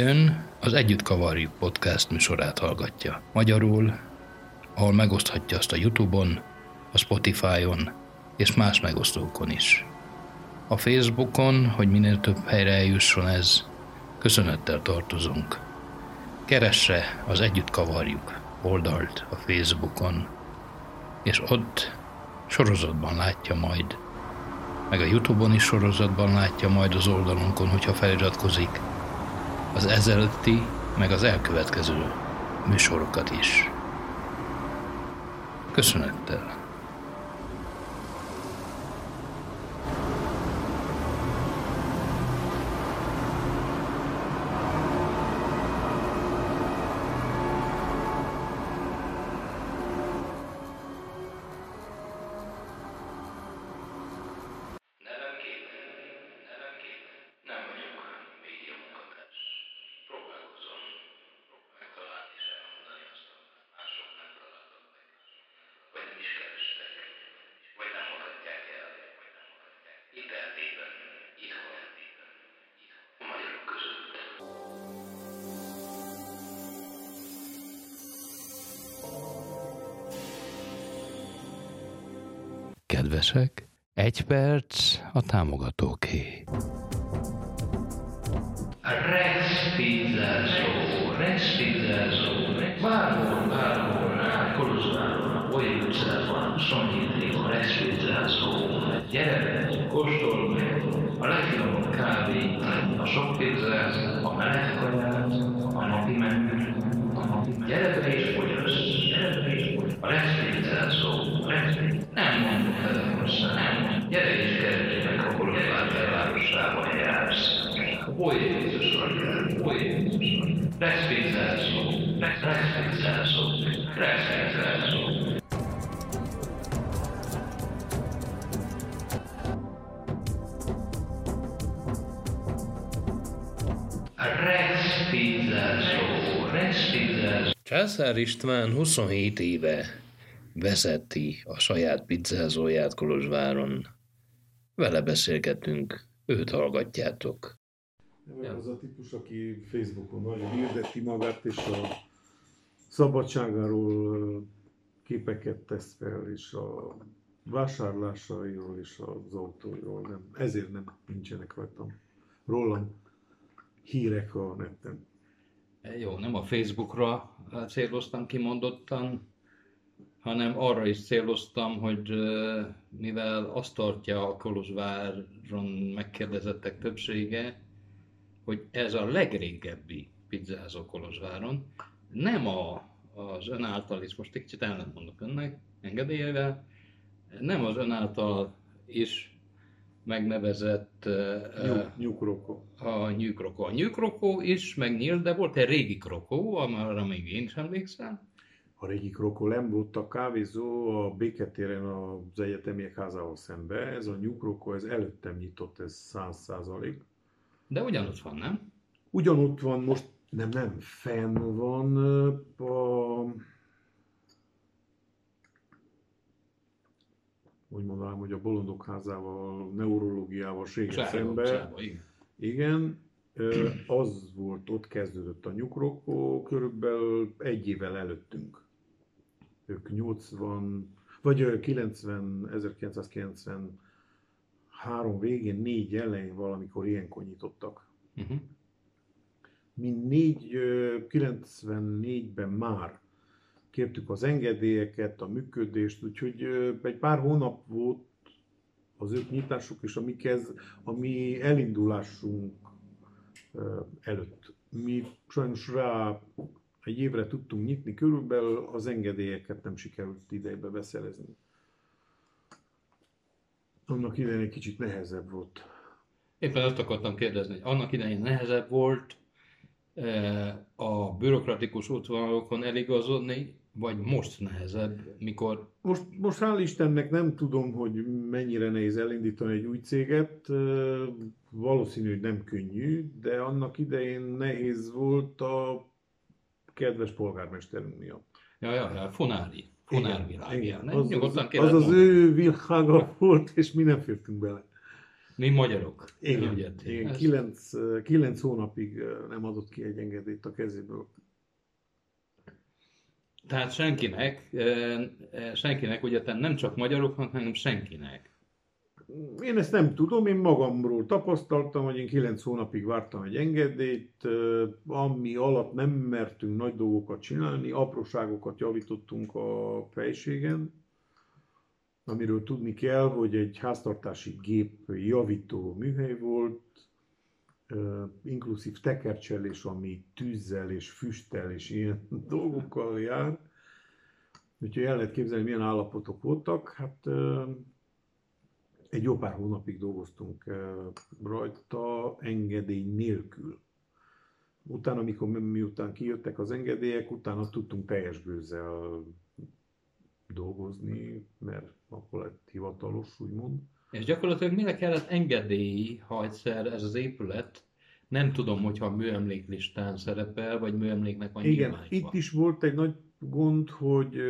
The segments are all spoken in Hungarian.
Ön az Együtt Kavarjuk podcast műsorát hallgatja. Magyarul, ahol megoszthatja azt a Youtube-on, a Spotify-on és más megosztókon is. A Facebookon, hogy minél több helyre eljusson ez, köszönettel tartozunk. Keresse az Együtt Kavarjuk oldalt a Facebookon, és ott sorozatban látja majd, meg a Youtube-on is sorozatban látja majd az oldalunkon, hogyha feliratkozik, az ezelőtti, meg az elkövetkező műsorokat is. Köszönettel! Kedvesek, egy perc a támogatóké. Rättspizzazó, rättspizzazó, bárhol, bárhol, Kolozsváron, Oly utcában, Szonyéték, rättspizzazó. Gyere be, kóstold meg a legfinomabb kávét, a sok pizzát, a meleg kaját, Császár István 27 éve vezeti a saját pizzázóját Kolozsváron. Vele beszélgetünk, őt hallgatjátok. Nem az a típus, aki Facebookon nagyon hirdeti magát, és a szabadságáról képeket tesz fel, és a vásárlásairól és az autóiról nem. Ezért nem nincsenek rajtam rólam hírek a neten. Jó, nem a Facebookra céloztam kimondottan, hanem arra is céloztam, hogy mivel azt tartja a Kolozsváron megkérdezettek többsége, hogy ez a legrégebbi pizzázó Kolozsváron, nem a, az ön által is, most egy kicsit ellent mondok önnek, engedélyevel, nem az ön által is megnevezett nyugrokó. a nyűkrokó. A nyűkrokó is megnyílt, de volt egy régi krokó, arra még én is emlékszem. A régi krokolem volt a kávézó a Béketéren az egyetemiek házával szembe. Ez a nyugrokó, ez előttem nyitott, ez száz százalék. De ugyanott van, nem? Ugyanott van most, nem, nem, fenn van a... Úgy mondanám, hogy a bolondok házával, neurológiával, ségen Sága szembe. igen. Az volt, ott kezdődött a nyugrokó, körülbelül egy évvel előttünk. Ők 80, vagy ö, 90, 1993 végén, 4 elején valamikor ilyenkor nyitottak. Uh-huh. Mi négy, ö, 94-ben már kértük az engedélyeket, a működést, úgyhogy egy pár hónap volt az ők nyitásuk és a mi, kez, a mi elindulásunk előtt. Mi sajnos rá egy évre tudtunk nyitni, körülbelül az engedélyeket nem sikerült idejbe beszerezni. Annak idején egy kicsit nehezebb volt. Éppen azt akartam kérdezni, hogy annak idején nehezebb volt a bürokratikus útvonalokon eligazodni, vagy most nehezebb, mikor Most, most hál' Istennek nem tudom, hogy mennyire nehéz elindítani egy új céget. Valószínű, hogy nem könnyű, de annak idején nehéz volt a kedves polgármesterünk miatt. Ja, ja, ja, Fonári. Fonár. Igen, Nem? Az, az, az az ő világa volt, és mi nem fértünk bele. Mi magyarok. Igen, igen ez- kilenc, kilenc hónapig nem adott ki egy engedélyt a kezéből. Tehát senkinek, senkinek, ugye nem csak magyaroknak, hanem senkinek. Én ezt nem tudom, én magamról tapasztaltam, hogy én 9 hónapig vártam egy engedélyt, ami alatt nem mertünk nagy dolgokat csinálni, apróságokat javítottunk a fejségen, amiről tudni kell, hogy egy háztartási gép javító műhely volt, inkluzív tekercselés, ami tűzzel és füsttel és ilyen dolgokkal jár. Úgyhogy el lehet képzelni, milyen állapotok voltak. Hát egy jó pár hónapig dolgoztunk rajta engedély nélkül. Utána, amikor mi- miután kijöttek az engedélyek, utána tudtunk teljes gőzzel dolgozni, mert akkor lett hivatalos, úgymond. És gyakorlatilag mire kellett engedély, ha egyszer ez az épület, nem tudom, hogyha a műemléklistán szerepel, vagy műemléknek van Igen, itt is volt egy nagy gond, hogy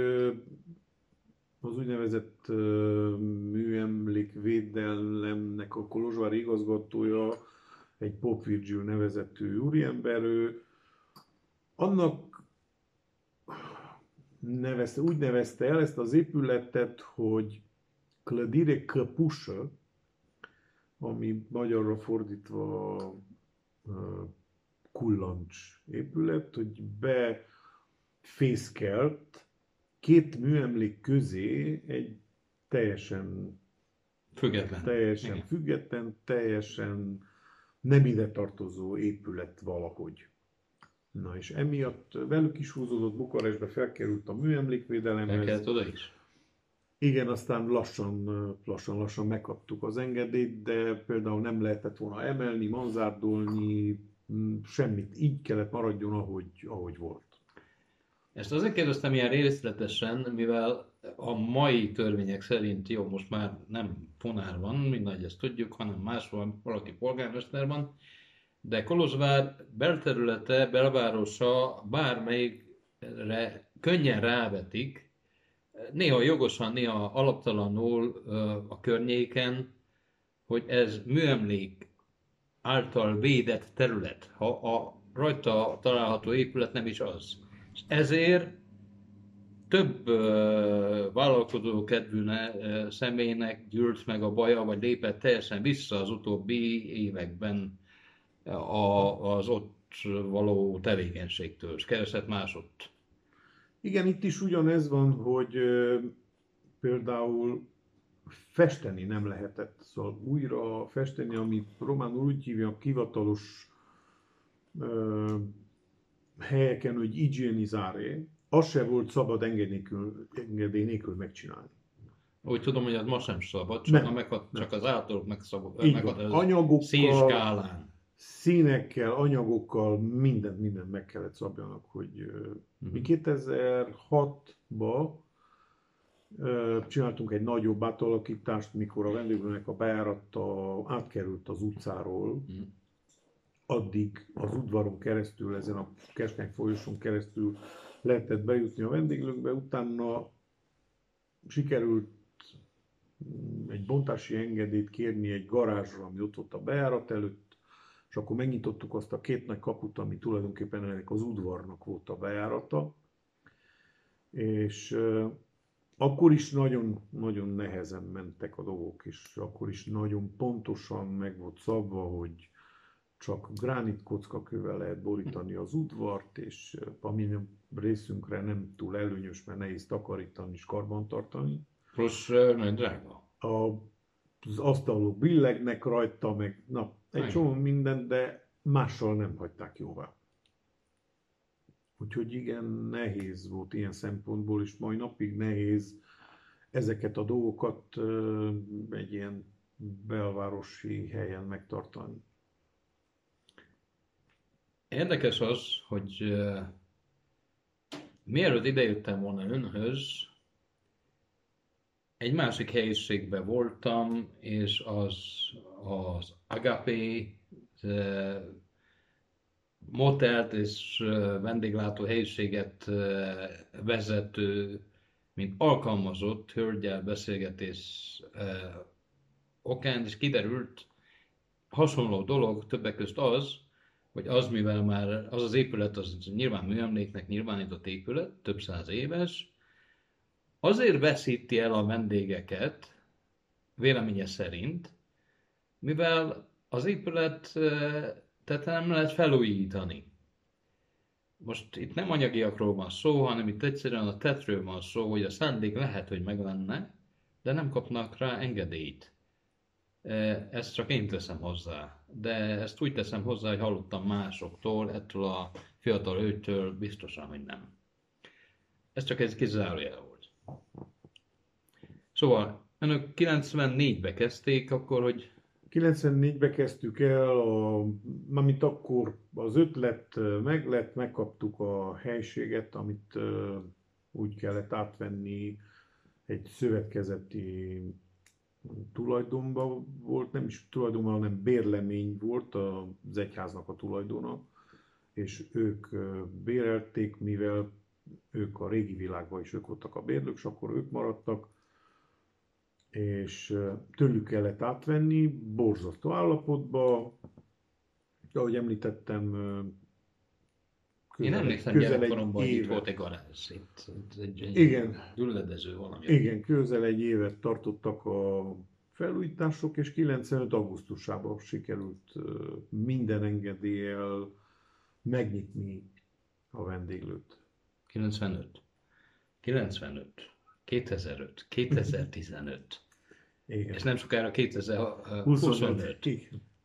az úgynevezett műemlékvédelemnek a Kolozsvári igazgatója, egy Pop Virgil nevezetű úriember, ő annak nevezte, úgy nevezte el ezt az épületet, hogy Clădire Căpușă, ami magyarra fordítva kullancs épület, hogy befészkelt két műemlék közé egy teljesen, Független. teljesen Igen. független, teljesen nem ide tartozó épület valahogy. Na és emiatt velük is húzódott Bukarestbe, felkerült a El műemlékvédelemhez. kellett oda is. Igen, aztán lassan, lassan-lassan megkaptuk az engedélyt, de például nem lehetett volna emelni, manzárdolni, mm, semmit. Így kellett maradjon, ahogy, ahogy volt. Ezt azért kérdeztem ilyen részletesen, mivel a mai törvények szerint, jó, most már nem fonár van, mindegy, ezt tudjuk, hanem más van, valaki polgármester van, de Kolozsvár belterülete, belvárosa bármelyikre könnyen rávetik, néha jogosan, néha alaptalanul a környéken, hogy ez műemlék által védett terület, ha a rajta található épület nem is az. Ezért több vállalkozó kedvűne ö, személynek gyűlt meg a baja, vagy lépett teljesen vissza az utóbbi években a, az ott való tevékenységtől, és keresett másott. Igen, itt is ugyanez van, hogy például festeni nem lehetett, szóval újra festeni, amit románul úgy hívják hivatalos ö, helyeken, hogy igienizare, az se volt szabad engedély nélkül, engedély nélkül megcsinálni. Úgy tudom, hogy az ma sem szabad, csak, Nem. a meghat, csak az általuk megszabad, van. meghatározott színskálán. Színekkel, anyagokkal, mindent, mindent meg kellett szabjanak, hogy mi 2006-ban csináltunk egy nagyobb átalakítást, mikor a vendéglőnek a bejárata átkerült az utcáról, Mhm. addig az udvaron keresztül, ezen a keskeny folyosón keresztül lehetett bejutni a vendéglőkbe, utána sikerült mm, egy bontási engedélyt kérni egy garázsra, ami ott volt a bejárat előtt, és akkor megnyitottuk azt a két nagy kaput, ami tulajdonképpen ennek az udvarnak volt a bejárata, és akkor is nagyon, nagyon nehezen mentek a dolgok, és akkor is nagyon pontosan meg volt szabva, hogy csak gránit kockakővel lehet borítani az udvart, és ami részünkre nem túl előnyös, mert nehéz takarítani és karbantartani. Plusz nagyon drága. A, az asztalok billegnek rajta, meg na, egy Igen. csomó minden, de mással nem hagyták jóvá. Úgyhogy igen, nehéz volt ilyen szempontból, és mai napig nehéz ezeket a dolgokat egy ilyen belvárosi helyen megtartani. Érdekes az, hogy mielőtt idejöttem volna önhöz, egy másik helyiségben voltam, és az, az Agape motelt és vendéglátó helyiséget vezető, mint alkalmazott hölgyel beszélgetés uh, okán, és kiderült, hasonló dolog többek között az, hogy az, mivel már az az épület, az nyilván műemléknek nyilvánított épület, több száz éves, azért veszíti el a vendégeket, véleménye szerint, mivel az épület tehát nem lehet felújítani. Most itt nem anyagiakról van szó, hanem itt egyszerűen a tetről van szó, hogy a szándék lehet, hogy meg lenne, de nem kapnak rá engedélyt. Ezt csak én teszem hozzá. De ezt úgy teszem hozzá, hogy hallottam másoktól, ettől a fiatal őtől biztosan, hogy nem. Ez csak egy kizárójel. Szóval, önök 94-be kezdték akkor, hogy 94-be kezdtük el, a, amit akkor az ötlet meg lett, megkaptuk a helységet, amit úgy kellett átvenni egy szövetkezeti tulajdonban volt, nem is tulajdonban, hanem bérlemény volt az egyháznak a tulajdona, és ők bérelték, mivel ők a régi világban is ők voltak a bérlők, és akkor ők maradtak, és tőlük kellett átvenni, borzasztó állapotba, ahogy említettem, én emlékszem gyerekkoromban, hogy itt volt egy garázs, itt, egy, egy Igen. dülledező valami. Igen, közel egy évet tartottak a felújítások, és 95. augusztusában sikerült minden engedéllyel megnyitni a vendéglőt. 95. 95. 2005. 2015. Igen. És nem sokára 2025.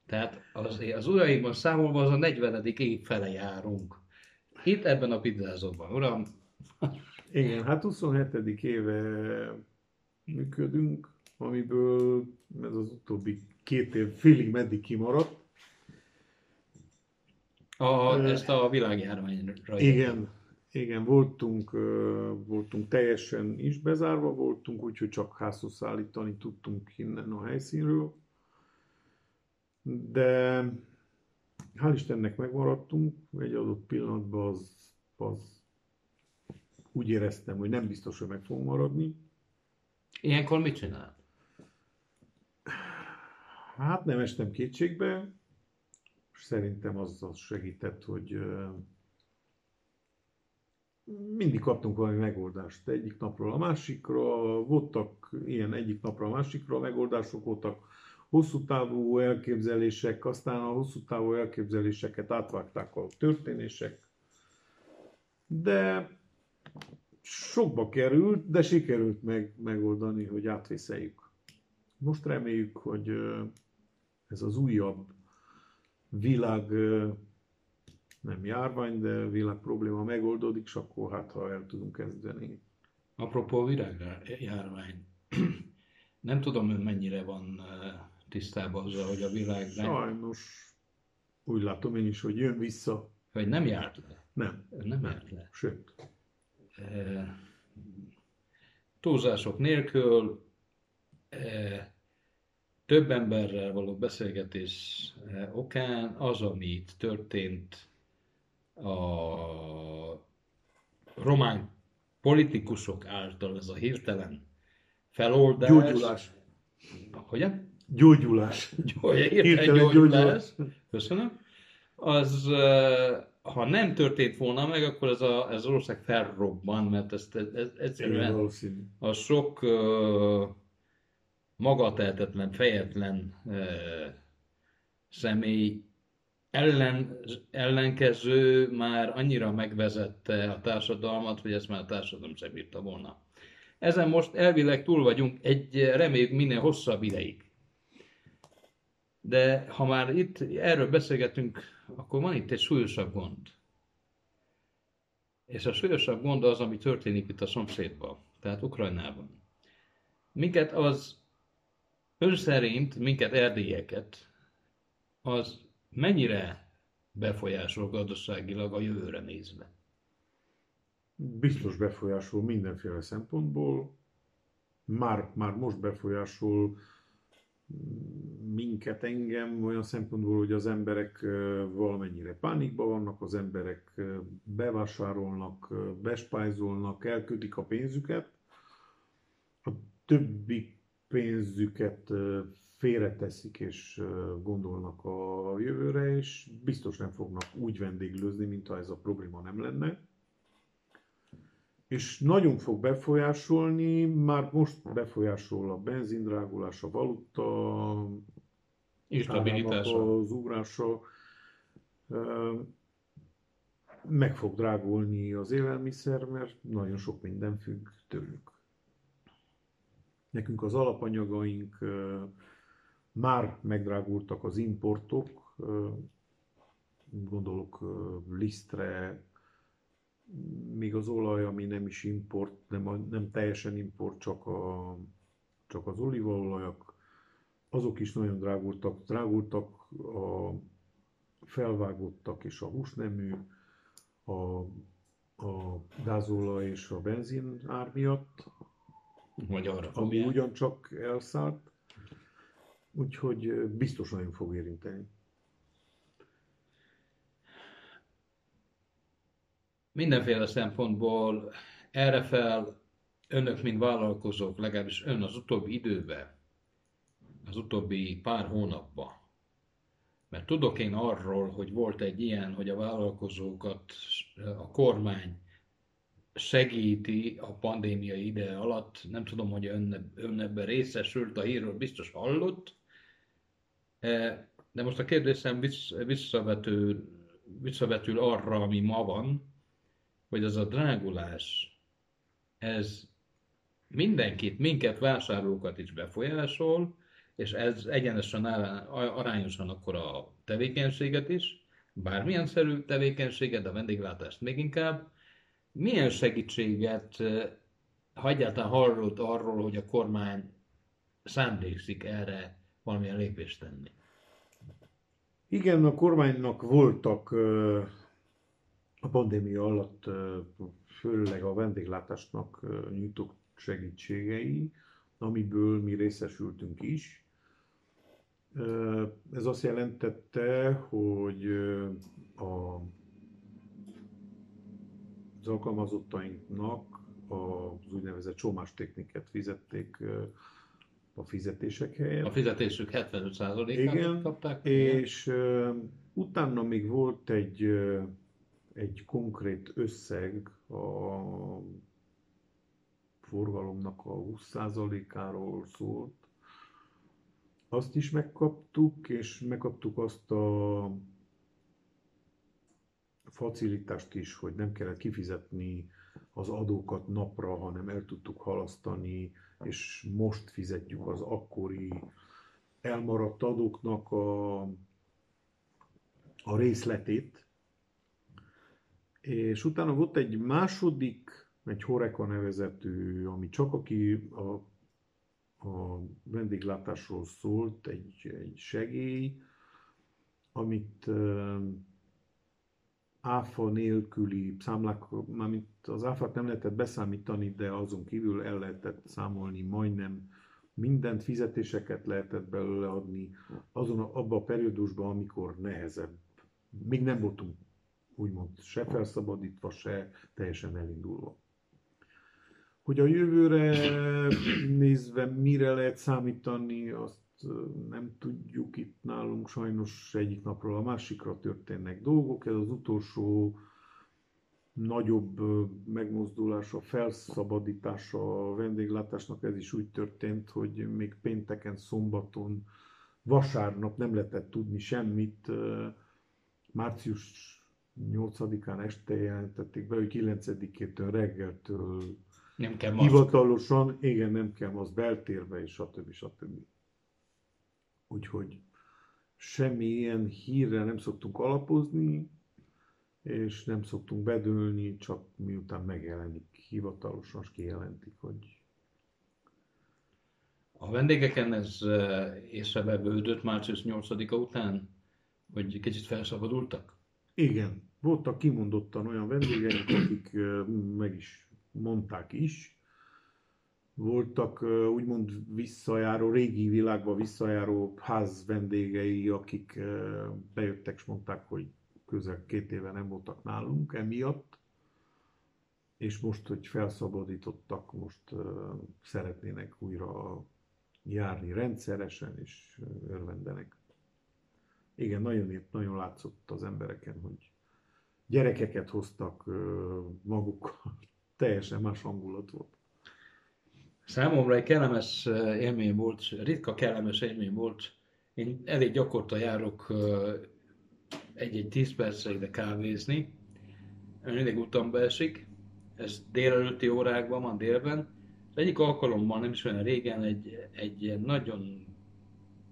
Tehát az, az uraimban számolva az a 40. év fele járunk. Itt ebben a pizzázóban, uram. Igen, hát 27. éve működünk, amiből ez az utóbbi két év félig meddig kimaradt. A, ezt a világjárványra. Igen, igen, voltunk, voltunk teljesen is bezárva, voltunk, úgyhogy csak házhoz szállítani tudtunk innen a helyszínről. De hál' Istennek megmaradtunk, egy adott pillanatban az, az úgy éreztem, hogy nem biztos, hogy meg fogunk maradni. Ilyenkor mit csinál? Hát nem estem kétségbe, és szerintem az, az segített, hogy mindig kaptunk valami megoldást egyik napról a másikra, voltak ilyen egyik napra a másikra megoldások, voltak hosszú távú elképzelések, aztán a hosszú távú elképzeléseket átvágták a történések, de sokba került, de sikerült meg, megoldani, hogy átvészeljük. Most reméljük, hogy ez az újabb világ nem járvány, de világ probléma megoldódik, és akkor hát, ha el tudunk kezdeni. Apropó járvány, nem tudom, hogy mennyire van tisztában azzal, hogy a világ. Sajnos úgy látom én is, hogy jön vissza. Hogy nem járt le? Nem. Nem, nem járt le. Sőt. E, túlzások nélkül e, több emberrel való beszélgetés okán az, ami itt történt a román politikusok által, ez a hirtelen feloldás. Gyógyulás. Hogyan? Gyógyulás. Hirtelen gyógyulás. gyógyulás. Köszönöm. Az, ha nem történt volna meg, akkor ez, a, ez az ország felrobban, mert ezt, ez, ez egyszerűen a sok uh, magatehetetlen, fejetlen uh, személy ellen, ellenkező már annyira megvezette a társadalmat, hogy ezt már a társadalom sem bírta volna. Ezen most elvileg túl vagyunk egy reméljük minél hosszabb ideig. De ha már itt erről beszélgetünk, akkor van itt egy súlyosabb gond. És a súlyosabb gond az, ami történik itt a szomszédban, tehát Ukrajnában. Minket az ön szerint, minket erdélyeket, az mennyire befolyásol gazdaságilag a jövőre nézve? Biztos befolyásol mindenféle szempontból. Már, már most befolyásol minket, engem olyan szempontból, hogy az emberek valamennyire pánikban vannak, az emberek bevásárolnak, bespájzolnak, elkötik a pénzüket, a többi pénzüket félreteszik és gondolnak a jövőre, és biztos nem fognak úgy vendéglőzni, mintha ez a probléma nem lenne. És nagyon fog befolyásolni, már most befolyásol a benzindrágulás, a valuta, Instabilitása. az ugrása, meg fog drágulni az élelmiszer, mert nagyon sok minden függ tőlük. Nekünk az alapanyagaink már megdrágultak az importok, gondolok lisztre, még az olaj, ami nem is import, nem, nem teljesen import, csak, a, csak az olívaolajak, azok is nagyon drágultak. Drágultak a felvágottak és a húsnemű, a, a gázolaj és a benzin ár miatt, Vagy arra ami fogják. ugyancsak elszállt, úgyhogy biztos nagyon fog érinteni. Mindenféle szempontból erre fel önök, mint vállalkozók, legalábbis ön az utóbbi időben, az utóbbi pár hónapban, mert tudok én arról, hogy volt egy ilyen, hogy a vállalkozókat a kormány segíti a pandémia ide alatt. Nem tudom, hogy ön, ön ebben részesült, a hírről biztos hallott. Eh, De most a kérdésem vissz- visszavetül, arra, ami ma van, hogy az a drágulás, ez mindenkit, minket, vásárlókat is befolyásol, és ez egyenesen arányosan akkor a tevékenységet is, bármilyen szerű tevékenységet, de a vendéglátást még inkább. Milyen segítséget, eh, ha egyáltalán hallott arról, hogy a kormány szándékszik erre valamilyen lépést tenni? Igen, a kormánynak voltak a pandémia alatt főleg a vendéglátásnak nyújtott segítségei, amiből mi részesültünk is. Ez azt jelentette, hogy a, az alkalmazottainknak az úgynevezett csomástékniket fizették ö, a fizetések helyett. A fizetésük 75%-át Igen, kapták. És ö, utána még volt egy, ö, egy konkrét összeg a forgalomnak a 20%-áról szólt. Azt is megkaptuk, és megkaptuk azt a facilitást is, hogy nem kellett kifizetni az adókat napra, hanem el tudtuk halasztani, és most fizetjük az akkori elmaradt adóknak a, a részletét. És utána volt egy második, egy Horeca nevezetű, ami csak aki a, a vendéglátásról szólt, egy, egy segély, amit áfa nélküli számlák, mármint az áfát nem lehetett beszámítani, de azon kívül el lehetett számolni majdnem mindent, fizetéseket lehetett belőle adni, azon a, abban a periódusban, amikor nehezebb. Még nem voltunk úgymond se felszabadítva, se teljesen elindulva. Hogy a jövőre nézve mire lehet számítani, azt nem tudjuk itt nálunk sajnos egyik napról a másikra történnek dolgok. Ez az utolsó nagyobb megmozdulása, felszabadítása a vendéglátásnak ez is úgy történt, hogy még pénteken, szombaton, vasárnap nem lehetett tudni semmit. Március 8-án este jelentették be, hogy 9-től reggeltől Nem kell maszk. hivatalosan, igen, nem kell az beltérbe, és stb. stb. Úgyhogy semmi ilyen hírre nem szoktunk alapozni, és nem szoktunk bedőlni, csak miután megjelenik hivatalosan, és kijelentik, hogy A vendégeken ez észrevevődött március 8-a után, hogy kicsit felszabadultak? igen, voltak kimondottan olyan vendégeink, akik meg is mondták is, voltak úgymond visszajáró, régi világba visszajáró ház vendégei, akik bejöttek és mondták, hogy közel két éve nem voltak nálunk emiatt, és most, hogy felszabadítottak, most ö, szeretnének újra járni rendszeresen, és örvendenek. Igen, nagyon, nagyon látszott az embereken, hogy gyerekeket hoztak magukkal, teljesen más hangulat volt. Számomra egy kellemes élmény volt, ritka kellemes élmény volt. Én elég gyakorta járok egy-egy tíz percre ide kávézni, mindig utamba esik, ez délelőtti órákban van délben. Az egyik alkalommal, nem is olyan régen, egy, egy nagyon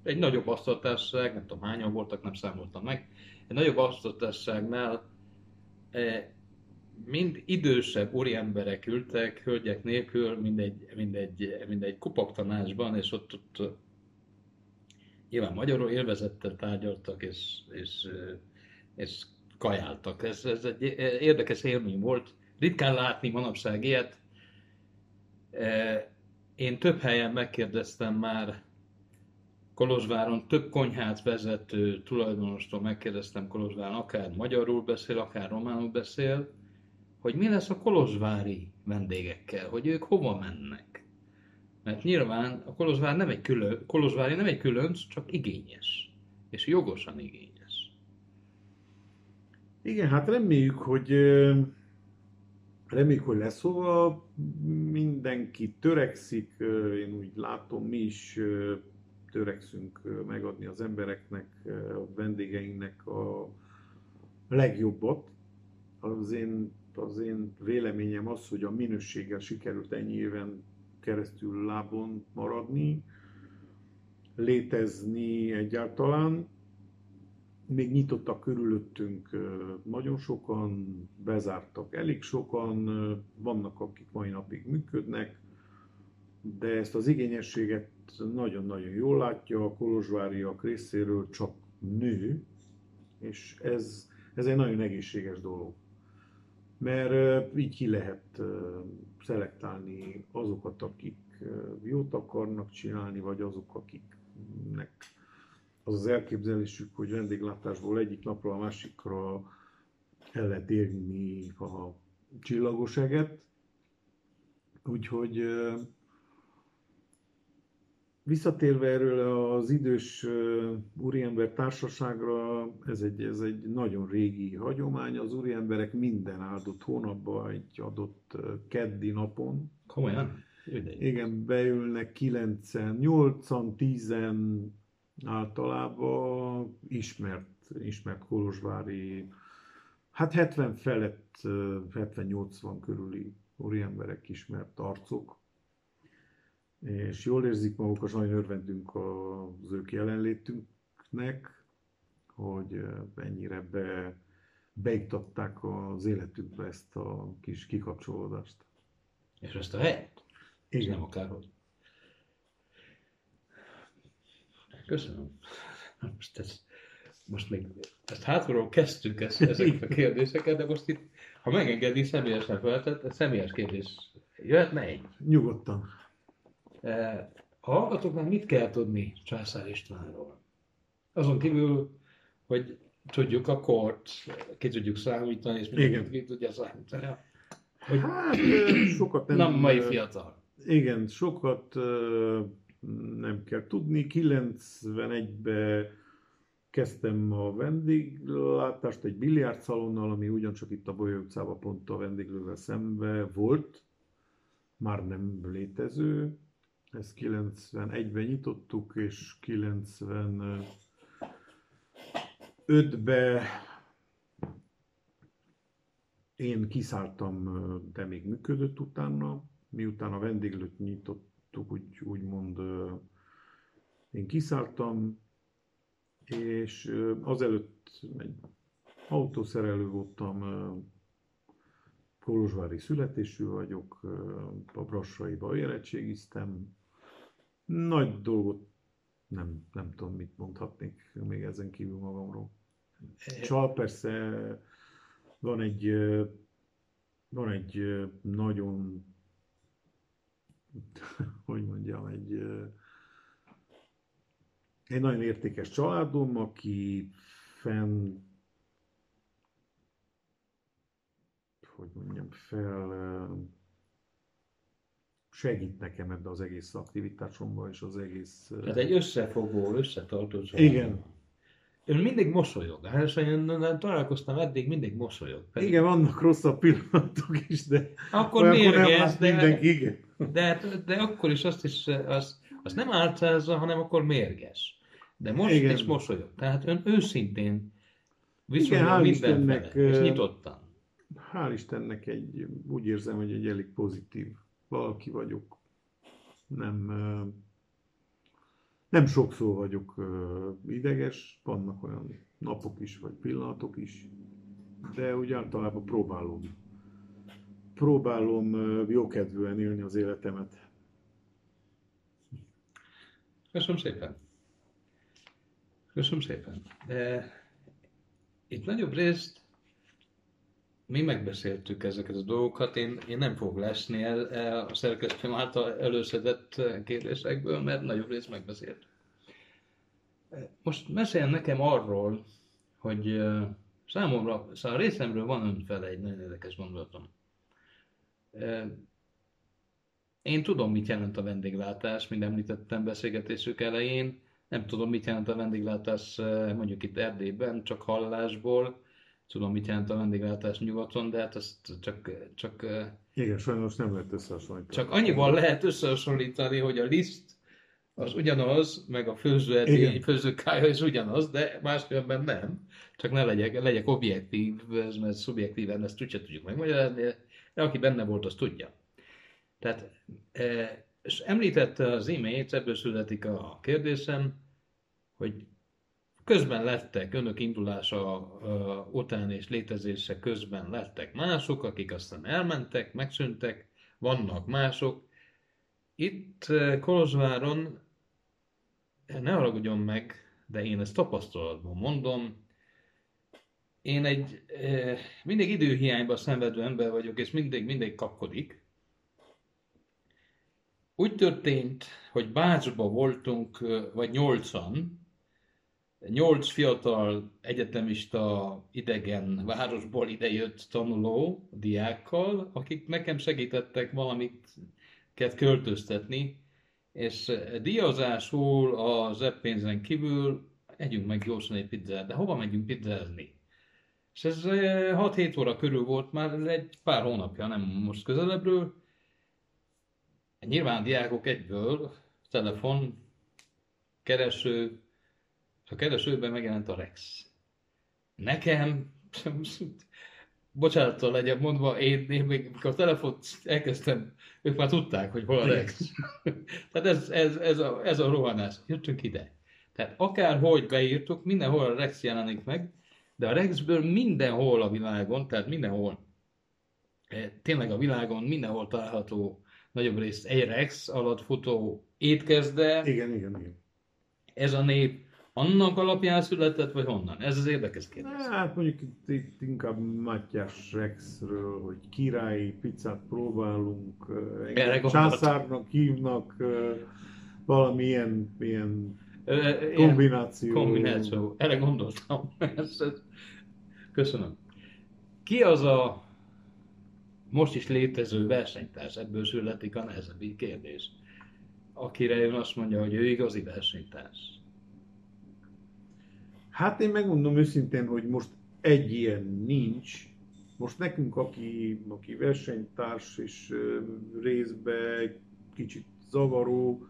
egy nagyobb asztaltársaság, nem tudom hányan voltak, nem számoltam meg, egy nagyobb asztaltársaságnál eh, mind idősebb úriemberek ültek, hölgyek nélkül, mindegy, mindegy, mindegy kupaktanásban, és ott, ott nyilván magyarul élvezettel tárgyaltak, és, és, és kajáltak. Ez, ez egy érdekes élmény volt. Ritkán látni manapság ilyet. Én több helyen megkérdeztem már Kolozsváron, több konyhát vezető tulajdonostól megkérdeztem Kolozsváron, akár magyarul beszél, akár románul beszél, hogy mi lesz a kolozsvári vendégekkel, hogy ők hova mennek. Mert nyilván a Kolozsvár nem egy külön, Kolozsvári nem egy különc, csak igényes. És jogosan igényes. Igen, hát reméljük, hogy reméljük, hogy lesz hova. Mindenki törekszik, én úgy látom, mi is törekszünk megadni az embereknek, a vendégeinknek a legjobbat. Az én, az én véleményem az, hogy a minőséggel sikerült ennyi éven keresztül lábon maradni, létezni egyáltalán. Még nyitottak körülöttünk nagyon sokan, bezártak elég sokan, vannak akik mai napig működnek, de ezt az igényességet nagyon-nagyon jól látja, a kolozsváriak részéről csak nő, és ez, ez egy nagyon egészséges dolog. Mert így ki lehet szelektálni azokat, akik jót akarnak csinálni, vagy azok, akiknek az az elképzelésük, hogy vendéglátásból egyik napra a másikra el lehet érni a csillagos eget. Úgyhogy Visszatérve erről az idős úriember társaságra, ez egy, ez egy nagyon régi hagyomány. Az úriemberek minden áldott hónapban, egy adott keddi napon. Komolyan? Igen, beülnek 9 8 10 általában ismert, ismert kolozsvári, hát 70 felett, 70-80 körüli úriemberek ismert arcok, és jól érzik magukat, nagyon örvendünk az ők jelenlétünknek, hogy ennyire be, beiktatták az életükbe ezt a kis kikapcsolódást. És ezt a helyet? Igen. Nem akárhogy. Köszönöm. Most, ez, most még ezt hátulról kezdtük ezt, ezeket a kérdéseket, de most itt, ha megengedi, személyesen feltett, személyes kérdés jöhetne egy? Nyugodtan. A hallgatóknak mit kell tudni Császár Istvánról? Azon kívül, hogy tudjuk a kort, ki tudjuk számítani, és mindenki ki tudja számítani. Hogy hát, sokat nem... Nem mai fiatal. Igen, sokat nem kell tudni. 91-ben kezdtem a vendéglátást egy biliárdszalonnal, ami ugyancsak itt a Bolyai utcában pont a vendéglővel szembe volt, már nem létező. Ezt 91-ben nyitottuk, és 95-ben én kiszálltam, de még működött utána. Miután a vendéglőt nyitottuk, úgy, úgymond én kiszálltam, és azelőtt egy autószerelő voltam, Kolozsvári születésű vagyok, a Brassaiba érettségiztem, nagy dolgot nem, nem tudom, mit mondhatnék még ezen kívül magamról. Csal persze van egy, van egy nagyon, hogy mondjam, egy, egy nagyon értékes családom, aki fenn, hogy mondjam, fel segít nekem ebbe az egész aktivitásomban és az egész... ö, Tehát egy összefogó, összetartozó. Igen. Ön mindig mosolyog. Hát én találkoztam eddig, mindig mosolyog. Pedig Igen, vannak rosszabb pillanatok is, de Akkor lát de, mindenki, igen. de, de akkor is azt is, az, az nem álcázza, hanem akkor mérges. De most Igen. is mosolyog. Tehát ön őszintén viszonylag mindenfele, és nyitottan. Hál' Istennek egy, úgy érzem, hogy egy elég pozitív valaki vagyok. Nem, nem sokszor vagyok ideges, vannak olyan napok is, vagy pillanatok is, de úgy általában próbálom. Próbálom jókedvűen élni az életemet. Köszönöm szépen. Köszönöm szépen. De itt nagyobb részt mi megbeszéltük ezeket a dolgokat, én, én nem fogok lesni el, el a szerkesztőm által előszedett kérdésekből, mert nagyobb részt megbeszéltük. Most meséljen nekem arról, hogy számomra, szóval részemről van önfele egy nagyon érdekes gondolatom. Én tudom, mit jelent a vendéglátás, mint említettem beszélgetésük elején. Nem tudom, mit jelent a vendéglátás mondjuk itt Erdélyben, csak hallásból. Tudom, mit jelent a vendéglátás nyugaton, de hát azt csak, csak, Igen, sajnos nem lehet összehasonlítani. csak annyival lehet összehasonlítani, hogy a liszt az ugyanaz, meg a főzőedély, főzőkája is ugyanaz, de máskülönben nem. Csak ne legyek, legyek objektív, mert szubjektíven ezt úgyse tudjuk megmagyarázni, de aki benne volt, az tudja. Tehát, eh, és említette az imént, ebből születik a kérdésem, hogy közben lettek, önök indulása után és létezése közben lettek mások, akik aztán elmentek, megszűntek, vannak mások. Itt Kolozsváron, ne haragudjon meg, de én ezt tapasztalatban mondom, én egy mindig időhiányban szenvedő ember vagyok, és mindig, mindig kapkodik. Úgy történt, hogy Bácsba voltunk, vagy nyolcan, nyolc fiatal egyetemista idegen városból idejött tanuló diákkal, akik nekem segítettek valamiket költöztetni, és eh, díjazásul a zseppénzen kívül együnk meg gyorsan egy pizzát, de hova megyünk pizzázni? És ez eh, 6-7 óra körül volt már, ez egy pár hónapja, nem most közelebbről. Nyilván diákok egyből, telefon, kereső, a keresőben megjelent a Rex. Nekem, bocsánattal legyen mondva, én, én még amikor a telefont elkezdtem, ők már tudták, hogy hol a Rex. Tehát ez, ez, ez, a, ez a rohanás. Jöttünk ide. Tehát akárhogy beírtuk, mindenhol a Rex jelenik meg, de a Rexből mindenhol a világon, tehát mindenhol, eh, tényleg a világon mindenhol található nagyobb részt egy Rex alatt futó étkezde, Igen, igen, igen. ez a nép annak alapján született, vagy honnan? Ez az érdekes kérdés. Hát mondjuk itt, itt inkább Mátyás Rexről, hogy királyi pizzát próbálunk, császárnak hívnak, ö, valami ilyen, kombináció. Kombináció. Erre gondoltam. Köszönöm. Ki az a most is létező versenytárs? Ebből születik a nehezebb kérdés. Akire ön azt mondja, hogy ő igazi versenytárs. Hát én megmondom őszintén, hogy most egy ilyen nincs. Most nekünk, aki, aki versenytárs és részbe kicsit zavaró,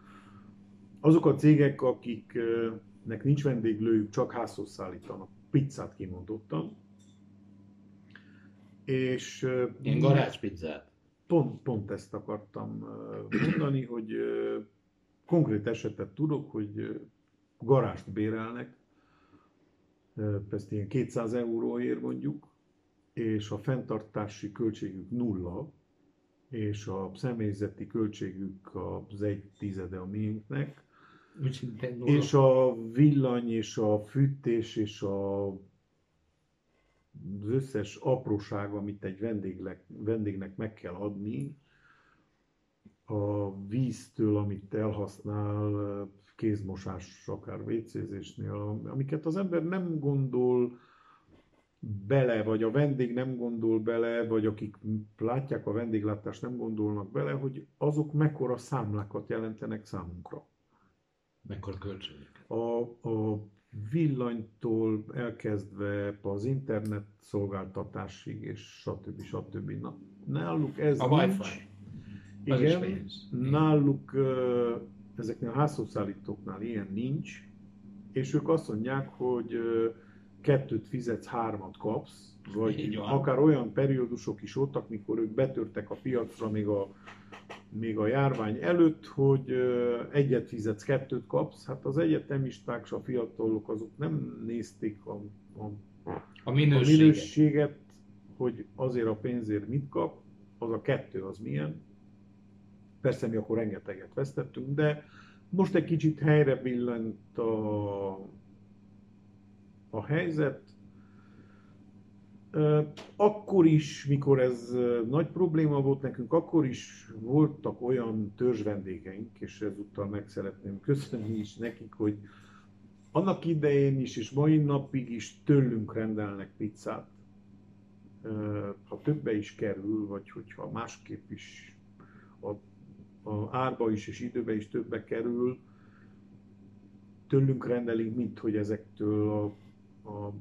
azok a cégek, akiknek nincs vendéglőjük, csak házhoz szállítanak pizzát kimondottan. És Ilyen garázspizzát. pont, pont ezt akartam mondani, hogy konkrét esetet tudok, hogy garást bérelnek, ezt ilyen 200 euróért mondjuk, és a fenntartási költségük nulla, és a személyzeti költségük az egy tizede a miénknek, és a villany, és a fűtés, és a, az összes apróság, amit egy vendégnek, vendégnek meg kell adni, a víztől, amit elhasznál, kézmosás, akár vécézésnél, amiket az ember nem gondol, bele, vagy a vendég nem gondol bele, vagy akik látják a vendéglátást nem gondolnak bele, hogy azok mekkora számlákat jelentenek számunkra. Mekkora költségek. A, a villanytól elkezdve az internet szolgáltatásig, és stb. stb. Na, náluk ez A nincs. Wi-Fi. Igen, náluk ezeknél a házhozszállítóknál ilyen nincs, és ők azt mondják, hogy kettőt fizetsz, hármat kapsz, Így vagy van. akár olyan periódusok is voltak, mikor ők betörtek a piacra még a, még a járvány előtt, hogy egyet fizetsz, kettőt kapsz. Hát az egyetemisták a fiatalok azok nem nézték a, a A a minőséget. minőséget, hogy azért a pénzért mit kap, az a kettő az milyen. Persze mi akkor rengeteget vesztettünk, de most egy kicsit helyre billent a, a helyzet. Akkor is, mikor ez nagy probléma volt nekünk, akkor is voltak olyan törzsvendégeink, és ezúttal meg szeretném köszönni is nekik, hogy annak idején is, és mai napig is tőlünk rendelnek pizzát. Ha többe is kerül, vagy hogyha másképp is a, a árba is és időbe is többe kerül, tőlünk rendelik, mint hogy ezektől a, a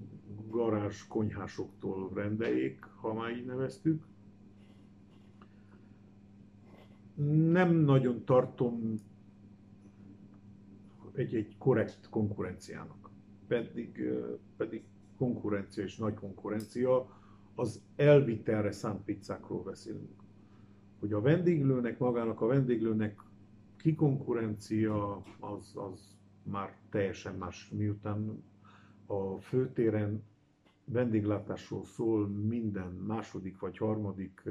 garázs konyhásoktól rendeljék, ha már így neveztük. Nem nagyon tartom egy, egy korrekt konkurenciának. Pedig, pedig konkurencia és nagy konkurencia, az elvitelre szánt pizzákról beszélünk. Hogy a vendéglőnek, magának a vendéglőnek kikonkurencia, az, az már teljesen más, miután a főtéren vendéglátásról szól minden második vagy harmadik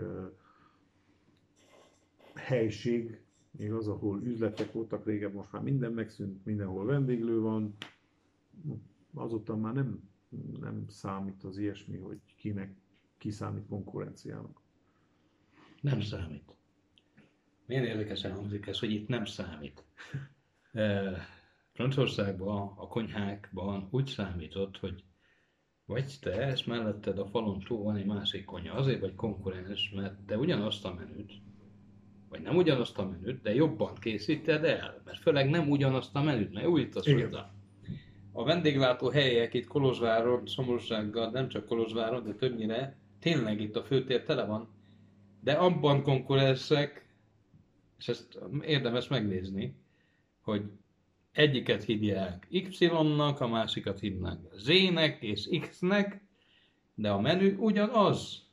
helység, még az, ahol üzletek voltak régen, most már minden megszűnt, mindenhol vendéglő van, azután már nem, nem számít az ilyesmi, hogy kinek ki számít konkurenciának. Nem számít. Milyen érdekesen hangzik ez, hogy itt nem számít. Franciaországban, a konyhákban úgy számított, hogy vagy te, ezt melletted a falon túl van egy másik konyha, azért vagy konkurens, mert te ugyanazt a menüt, vagy nem ugyanazt a menüt, de jobban készíted el, mert főleg nem ugyanazt a menüt, mert újítasz Igen. hozzá. A vendéglátó helyek itt Kolozsváron, szomorúsággal, nem csak Kolozsváron, de többnyire tényleg itt a főtér tele van, de abban konkurenszek, és ezt érdemes megnézni, hogy egyiket hívják Y-nak, a másikat hívnak Z-nek és X-nek, de a menü ugyanaz.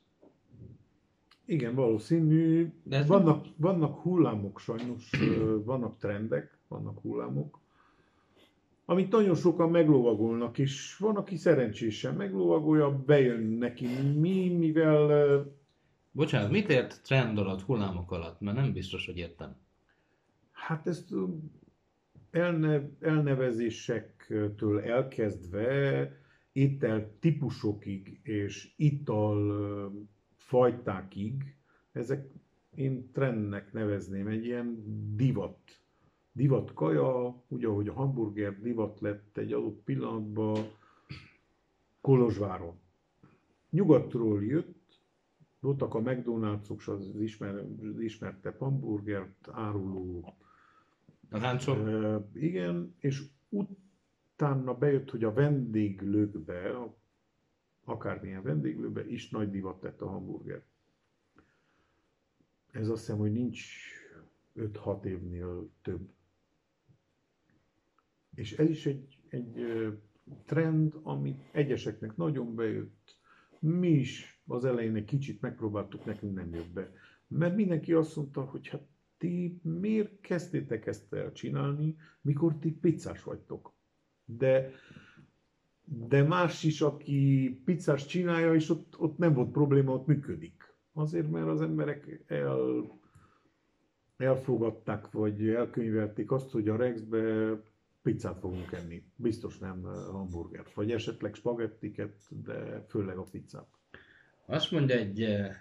Igen, valószínű. De ez vannak, vannak hullámok sajnos, vannak trendek, vannak hullámok, amit nagyon sokan meglovagolnak, és van, aki szerencsésen meglovagolja, bejön neki mi, mivel Bocsánat, mit ért trend alatt, hullámok alatt? Mert nem biztos, hogy értem. Hát ezt ö, elne, elnevezésektől elkezdve étel típusokig és ital fajtákig, ezek én trendnek nevezném, egy ilyen divat. Divat kaja, úgy ahogy a hamburger divat lett egy adott pillanatban Kolozsváron. Nyugatról jött, voltak a McDonald'sok, az ismer, az ismertebb hamburgert áruló A? Ö, igen, és utána bejött, hogy a vendéglőkbe, a- akármilyen vendéglőbe is nagy divat lett a hamburger. Ez azt hiszem, hogy nincs 5-6 évnél több. És ez is egy, egy trend, ami egyeseknek nagyon bejött. Mi is az elején egy kicsit megpróbáltuk, nekünk nem jött be. Mert mindenki azt mondta, hogy hát ti miért kezdtétek ezt el csinálni, mikor ti pizzás vagytok? De, de más is, aki pizzás csinálja, és ott, ott nem volt probléma, ott működik. Azért, mert az emberek el, elfogadták, vagy elkönyvelték azt, hogy a Rexbe pizzát fogunk enni. Biztos nem hamburgert, vagy esetleg spagettiket, de főleg a pizzát. Azt mondja egy eh,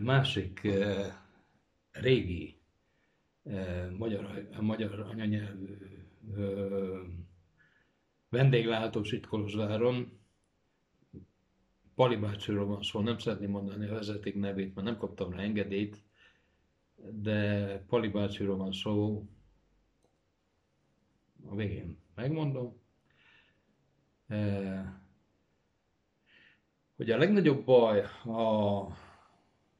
másik eh, régi eh, magyar, magyar anyanyelvű vendéglátós itt Kolozsváron, Pali bácsiról van szó, nem szeretném mondani a vezeték nevét, mert nem kaptam rá engedélyt, de Pali bácsiról van szó, a végén megmondom, hogy a legnagyobb baj a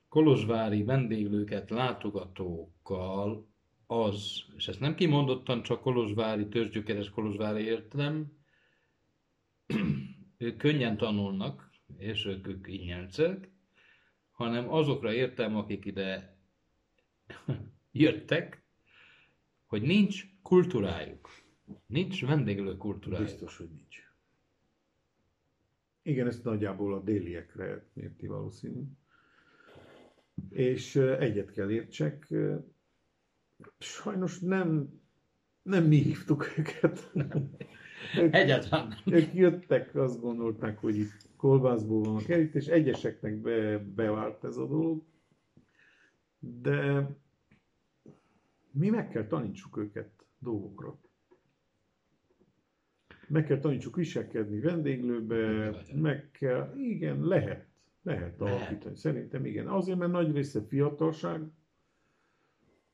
kolozsvári vendéglőket látogatókkal az, és ezt nem kimondottan csak kolozsvári, törzsgyökeres kolozsvári értem, ők könnyen tanulnak, és ők, ők ingyencek, hanem azokra értem, akik ide jöttek, hogy nincs kultúrájuk. Nincs vendéglő kultúrájuk. Biztos, hogy nincs. Igen, ezt nagyjából a déliekre érti valószínű. És egyet kell értsek, sajnos nem, nem mi hívtuk őket. Ők, nem. ők jöttek, azt gondolták, hogy itt kolbászból van a kerítés, egyeseknek be, bevált ez a dolog, de mi meg kell tanítsuk őket dolgokra. Meg kell tanítsuk viselkedni vendéglőbe, meg kell, igen, lehet, lehet alakítani. Szerintem igen. Azért, mert nagy része fiatalság,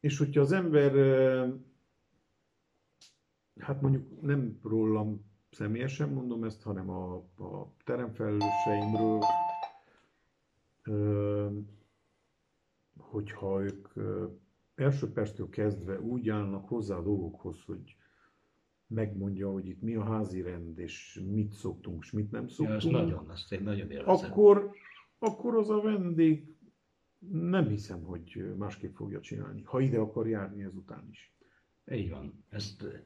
és hogyha az ember, hát mondjuk nem rólam személyesen mondom ezt, hanem a, a teremfelelőseimről, hogyha ők első perctől kezdve úgy állnak hozzá a dolgokhoz, hogy megmondja, hogy itt mi a házi rend, és mit szoktunk, és mit nem Ja, szoktunk, ezt nagyon, azt én nagyon élvezem. akkor, akkor az a vendég nem hiszem, hogy másképp fogja csinálni, ha ide akar járni ezután is. Így van. Ezt, eh,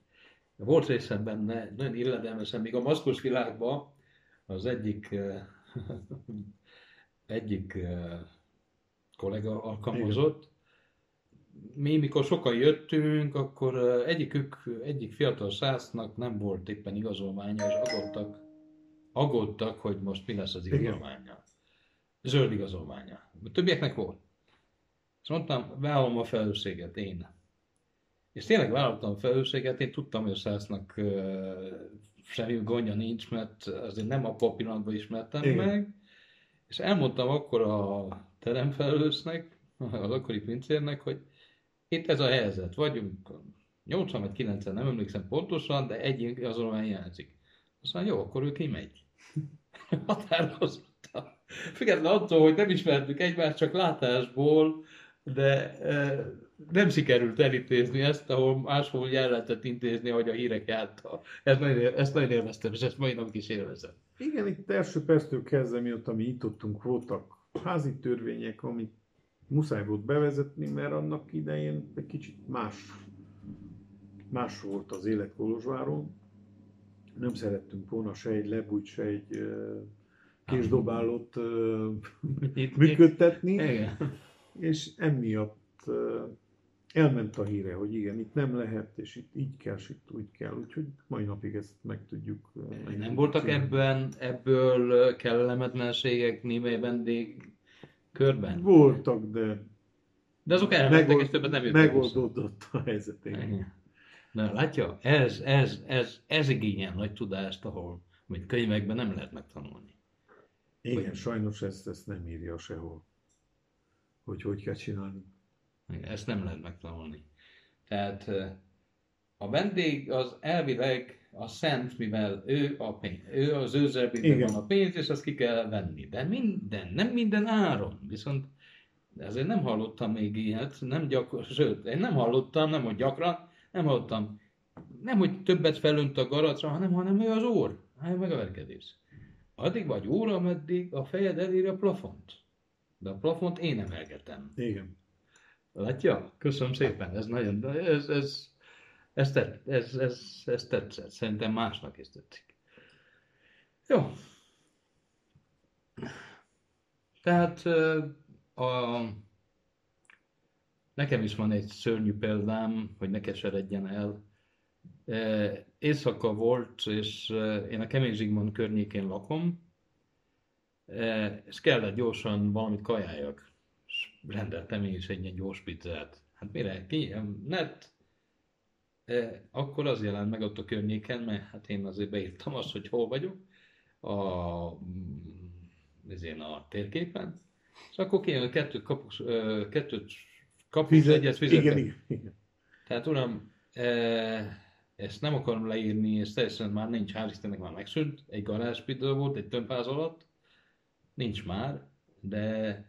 volt részem benne, nagyon illedelmesen, még a maszkos világban az egyik, eh, egyik eh, kollega alkalmazott. Mi, mikor sokan jöttünk, akkor egyikük, egyik fiatal szásznak nem volt éppen igazolványa, és aggódtak, aggódtak, hogy most mi lesz az igazolványa. Zöld igazolványa. A többieknek volt. És mondtam, vállalom a felelősséget én. És tényleg vállaltam a felelősséget, én tudtam, hogy a szásznak uh, semmi gondja nincs, mert azért nem a pillanatban ismertem Igen. meg. És elmondtam akkor a teremfelelősnek, az akkori pincérnek, hogy itt ez a helyzet, vagyunk 80 vagy 90, nem emlékszem pontosan, de egy igazolvány hiányzik. Azt mondja, jó, akkor ő kimegy. Határozottan. Függetlenül attól, hogy nem ismertük egymást csak látásból, de e, nem sikerült elintézni ezt, ahol máshol el lehetett intézni, hogy a hírek járta. Ezt nagyon, ezt nagyon élveztem, és ezt mai napig is élvezem. Igen, itt első perctől kezdve, mióta mi itt voltak házi törvények, amit muszáj volt bevezetni, mert annak idején egy kicsit más, más volt az élet Kolozsváron. Nem szerettünk volna se egy lebújt, se egy késdobálót működtetni, Igen. és emiatt elment a híre, hogy igen, itt nem lehet, és itt így kell, és itt úgy kell, úgyhogy mai napig ezt meg tudjuk. Nem voltak csinálni. ebben, ebből kellemetlenségek némely vendég körben? Voltak, de De azok elmentek, Megold- és többet nem jöttek megoldódott a helyzet. igen. Igen. Na, látja, ez, ez, ez, ez igényel nagy tudást, ahol amit könyvekben nem lehet megtanulni. Igen, Hogy- sajnos ezt, ezt nem írja sehol, hogy hogy kell csinálni. Ezt nem lehet megtanulni. Tehát eh, a vendég az elvileg a szent, mivel ő a pénz, ő az ő zsebében van a pénz, és azt ki kell venni. De minden, nem minden áron. Viszont ezért nem hallottam még ilyet, nem gyakor, sőt, én nem hallottam, nem hogy gyakran, nem hallottam, nem hogy többet felönt a garacra, hanem, hanem ő az ór, állj meg a verkedés. Addig vagy óra, ameddig a fejed eléri a plafont. De a plafont én emelgetem. Igen. Látja? Köszönöm szépen, ez nagyon, ez, ez, ez, tett, ez, ez, ez tetszett, szerintem másnak is tetszik. Jó. Tehát a, nekem is van egy szörnyű példám, hogy ne keseredjen el. Éjszaka volt, és én a Kemény Zsigmond környékén lakom, és kellett gyorsan valamit kajáljak és rendeltem én is egy ilyen gyors pizzát. Hát mire? Ki? Net? E, akkor az jelent meg ott a környéken, mert hát én azért beírtam azt, hogy hol vagyok. A mm, ezén a térképen, és akkor kijön, hogy kettőt kapsz, ö, kettőt kapsz, Fizet, egyet fizetek. igen, igen, igen. Tehát uram, e, ezt nem akarom leírni, ez teljesen már nincs, hál' Istennek már megszűnt, egy garázspizza volt, egy tömbház alatt, nincs már, de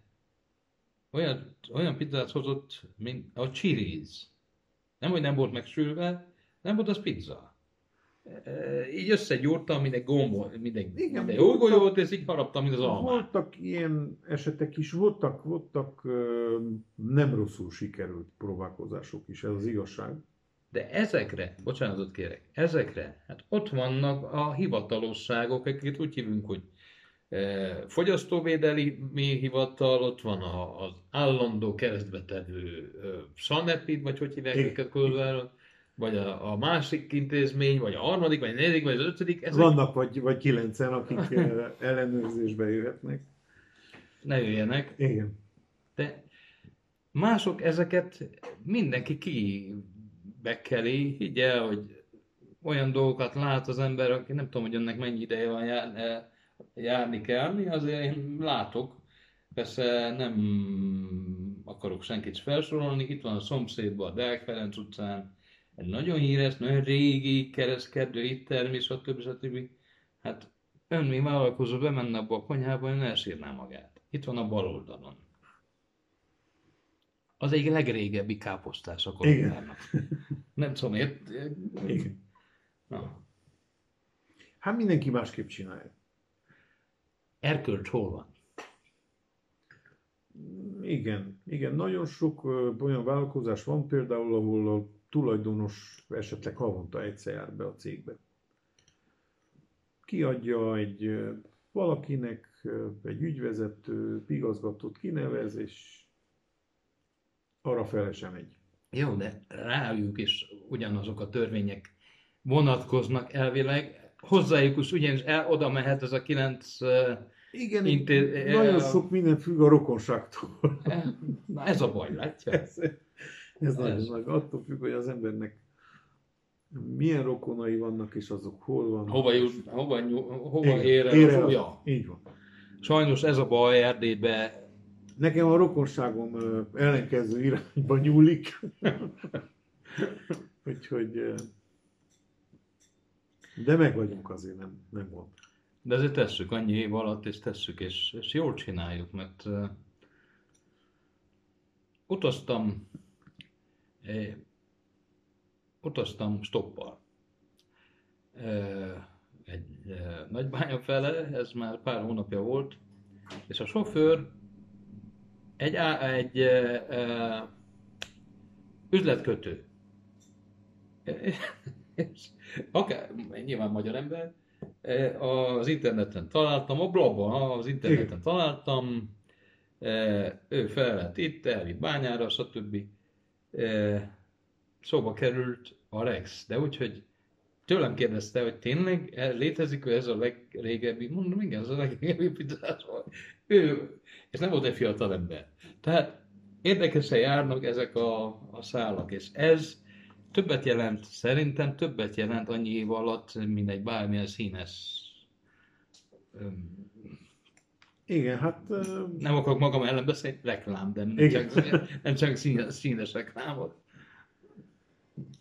olyan, olyan pizzát hozott, mint a Chili's. Nem, hogy nem volt megsülve, nem volt az pizza. E, így összegyúrtam, mint egy gombol, mint egy, Igen, voltak- hógolyót, és így haraptam, mint az almát. Voltak ilyen esetek is, voltak, voltak nem rosszul sikerült próbálkozások is, ez az igazság. De ezekre, bocsánatot kérek, ezekre, hát ott vannak a hivatalosságok, akiket úgy hívunk, hogy e, fogyasztóvédelmi hivatal, ott van az állandó keresztbetevő Sanepid, vagy hogy hívják őket Kolozsváron, vagy a, a másik intézmény, vagy a harmadik, vagy a negyedik, vagy az ötödik, ezek Vannak vagy, vagy kilencen, akik ellenőrzésbe jöhetnek. ne jöjjenek, Igen. de mások ezeket mindenki kibekkeli, higgy el, hogy olyan dolgokat lát az ember, aki nem tudom, hogy önnek mennyi ideje van jár, eh, járni kell, mi azért én látok, persze nem akarok senkit felsorolni, itt van a szomszédban, a Deák Ferenc utcán, egy nagyon híres, nagyon régi keresztkedő, itt termés, stb. stb. Hát ön, mi vállalkozó, bemenne abba a konyhába, ön elsírná magát. Itt van a bal oldalon. Az egyik legrégebbi káposztás a Kolozsvárnak. Nem tudom, ért? Igen. Na. Hát mindenki másképp csinálja. Erkölcs hol van? Igen, igen, nagyon sok olyan vállalkozás van például, ahol a tulajdonos esetleg havonta egyszer jár be a cégbe. Kiadja egy valakinek, egy ügyvezető, igazgatót kinevez, és arra fele sem megy. Jó, de rájuk is ugyanazok a törvények vonatkoznak elvileg. Hozzájuk is ugyanis el, oda mehet ez a kilenc... Igen, Inté- nagyon sok minden függ a rokonságtól. ez a baj, látja? ez, ez nagyon Ez. nagy. Attól függ, hogy az embernek milyen rokonai vannak, és azok hol vannak. Hova, jut, hova, hova ér el ér a el. fúja? Így van. Sajnos ez a baj Erdélybe. Nekem a rokonságom ellenkező irányba nyúlik. Úgyhogy... De meg vagyunk azért, nem, nem gond. De azért tesszük, annyi év alatt, és tesszük, és, és jól csináljuk, mert uh, utaztam, eh, utaztam stoppal. Eh, egy eh, nagybánya fele, ez már pár hónapja volt, és a sofőr egy, egy eh, eh, üzletkötő. És akár, nyilván magyar ember, E, az interneten találtam, a blogon az interneten találtam, e, ő fel lett itt, elvitt bányára, stb. E, Szóba került a Rex, de úgyhogy tőlem kérdezte, hogy tényleg létezik ez a legrégebbi, mondom, igen, ez a legrégebbi pizzás. Ő, és nem volt egy fiatal ember. Tehát érdekesen járnak ezek a, a szálak, és ez többet jelent, szerintem többet jelent annyi év alatt, mint egy bármilyen színes Igen, hát nem akarok magam ellen beszélni, reklám, de nem Igen. csak, nem csak színes, színes reklámot.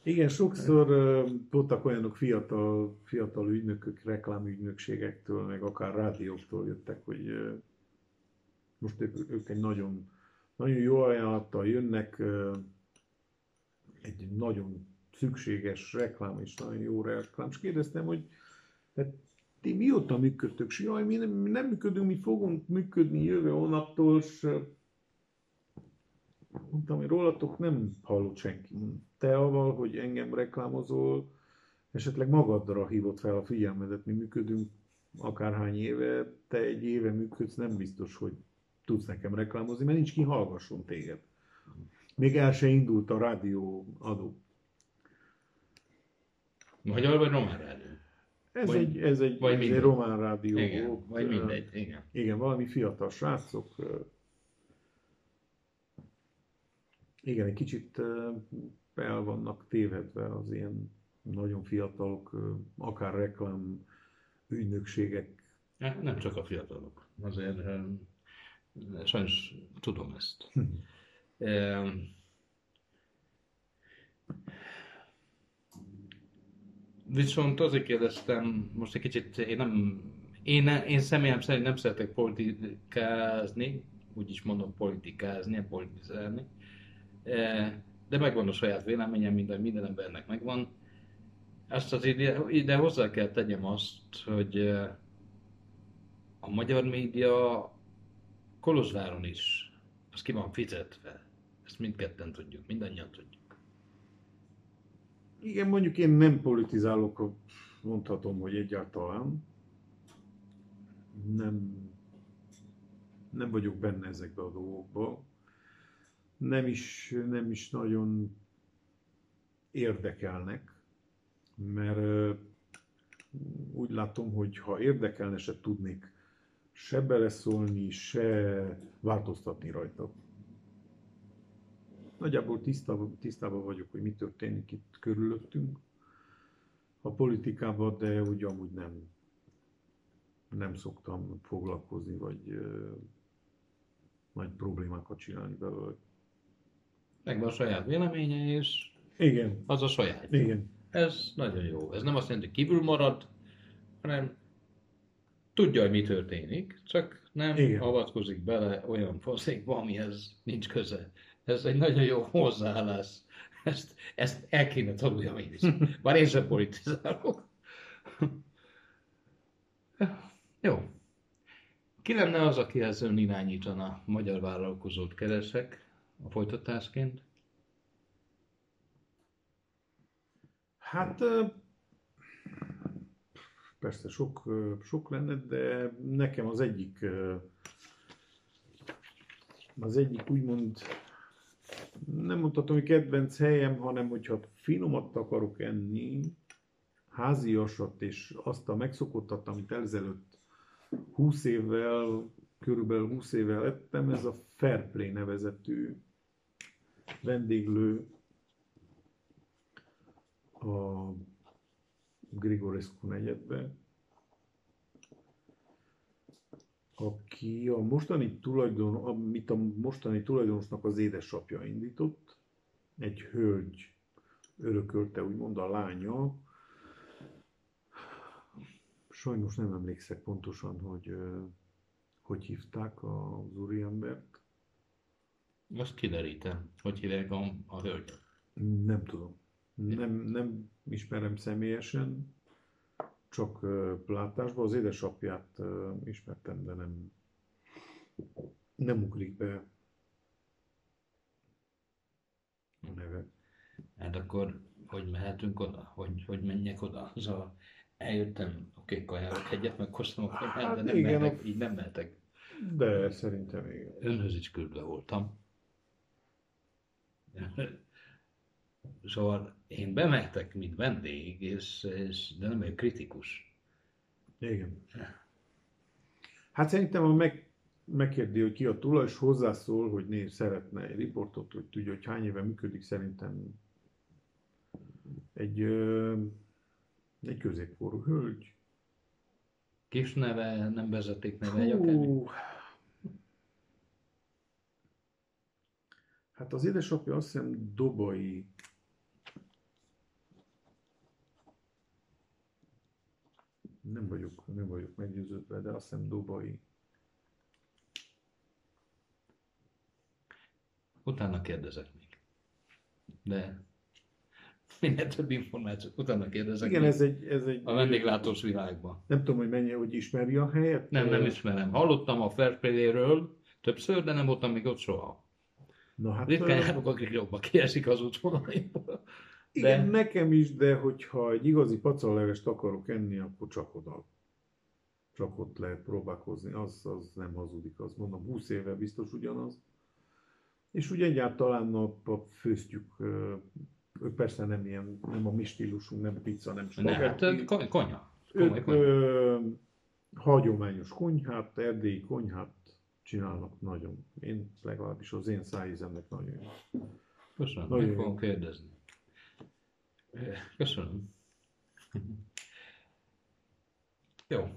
igen, sokszor ö, voltak olyanok fiatal, fiatal ügynökök, reklámügynökségektől, meg akár rádióktól jöttek, hogy most ők, ők egy nagyon, nagyon jó ajánlattal jönnek, egy nagyon szükséges reklám és nagyon jó reklám. És kérdeztem, hogy hát ti mióta működtök? És jaj, mi nem, mi nem működünk, mi fogunk működni jövő hónaptól, és mondtam, hogy rólatok nem hallott senki. Te avval, hogy engem reklámozol, esetleg magadra hívott fel a figyelmedet, mi működünk akárhány éve, te egy éve működsz, nem biztos, hogy tudsz nekem reklámozni, mert nincs ki hallgasson téged. Még el se indult a rádió adó. Magyar vagy román rádió? Ez Vagy- egy, ez egy, vagy ez egy mindegy. román rádió Igen, volt. vagy mindegy, igen. Igen, valami fiatal srácok. Igen, egy kicsit el vannak tévedve az ilyen nagyon fiatalok, akár reklám ügynökségek. Hát Nem csak a fiatalok. azért sajnos tudom ezt. Hm. Ö, Viszont azért kérdeztem, most egy kicsit, én nem, én, én személyem szerint nem szeretek politikázni, úgyis mondom politikázni, politizálni, E, de megvan a saját véleményem, minden, minden embernek megvan. Azt az ide, ide hozzá kell tegyem azt, hogy e, a magyar média Kolozsváron is, az ki van fizetve. Ezt mindketten tudjuk, mindannyian tudjuk. Igen, mondjuk én nem politizálok, mondhatom, hogy egyáltalán. Nem, nem vagyok benne ezekbe a dolgokba. Nem is, nem is nagyon érdekelnek, mert úgy látom, hogy ha érdekelne, se tudnék se beleszólni, se változtatni rajta. Nagyjából tisztában, tisztában vagyok, hogy mi történik itt körülöttünk a politikában, de úgy amúgy nem, nem szoktam foglalkozni, vagy ö, nagy problémákat csinálni belőle. Megvan a saját véleménye, és Igen, az a saját. igen, Ez nagyon jó. Ez nem azt jelenti, hogy kívül marad, hanem tudja, hogy mi történik, csak nem Igen. Avatkozik bele olyan faszékba, amihez nincs köze. Ez egy nagyon jó hozzáállás. Ezt, ezt el kéne tanuljam én is. Bár én sem politizálok. jó. Ki lenne az, akihez ön irányítana magyar vállalkozót keresek a folytatásként? Hát persze sok, sok lenne, de nekem az egyik az egyik úgymond nem mondhatom, hogy kedvenc helyem, hanem hogyha finomat akarok enni, háziasat és azt a megszokottat, amit ezelőtt 20 évvel, körülbelül 20 évvel ettem, ez a Fairplay nevezetű vendéglő a Grigorescu negyedbe, aki a mostani tulajdon, amit a mostani tulajdonosnak az édesapja indított, egy hölgy örökölte, úgymond a lánya. Sajnos nem emlékszek pontosan, hogy hogy hívták az úriembert. Azt kiderítem, hogy hívják a, a hölgyet. Nem tudom. Nem, nem ismerem személyesen, csak látásban. Az édesapját ismertem, de nem, nem ugrik be a neve. Hát akkor hogy mehetünk oda? Hogy, hogy menjek oda? Az a, eljöttem, oké, kajálok egyet, meghoztam a kaját, Hát de nem igen, mehetek, így nem mehetek. De szerintem igen. Önhöz is küldve voltam. Szóval én bemehetek, mint vendég, és, és, de nem egy kritikus. Igen. Hát szerintem, ha meg, megkérdi, hogy ki a tulajs, hozzászól, hogy né, szeretne egy riportot, hogy tudja, hogy hány éve működik, szerintem egy, ö, egy középkorú hölgy. Kis neve, nem vezeték neve, egy akármi. Hát az édesapja azt hiszem Dobai. Nem vagyok, nem vagyok meggyőződve, de azt hiszem Dobai. Utána kérdezek még. De minél több információ, utána kérdezek Igen, még. ez egy, ez egy A vendéglátós világban. Nem tudom, hogy mennyi, hogy ismeri a helyet. Nem, nem ismerem. Hallottam a Fairplay-ről többször, de nem voltam még ott soha. Na hát, Ritkán járok, akik jobban kiesik az útvonalaiból. Igen, de- nekem is, de hogyha egy igazi pacalevest akarok enni, akkor csak oda. Csak ott lehet próbálkozni, az, az nem hazudik, azt mondom, 20 éve biztos ugyanaz. És úgy egyáltalán a, a főztjük, ők persze nem ilyen, nem a mi stílusunk, nem pizza, nem Ne, hát spagetti. ko- konya. Komoly Ők ö, hagyományos konyhát, erdélyi konyhát csinálnak nagyon. Én legalábbis az én szájízemnek nagyon jó. Köszönöm, Nagyon meg fogom kérdezni. Köszönöm. Jó.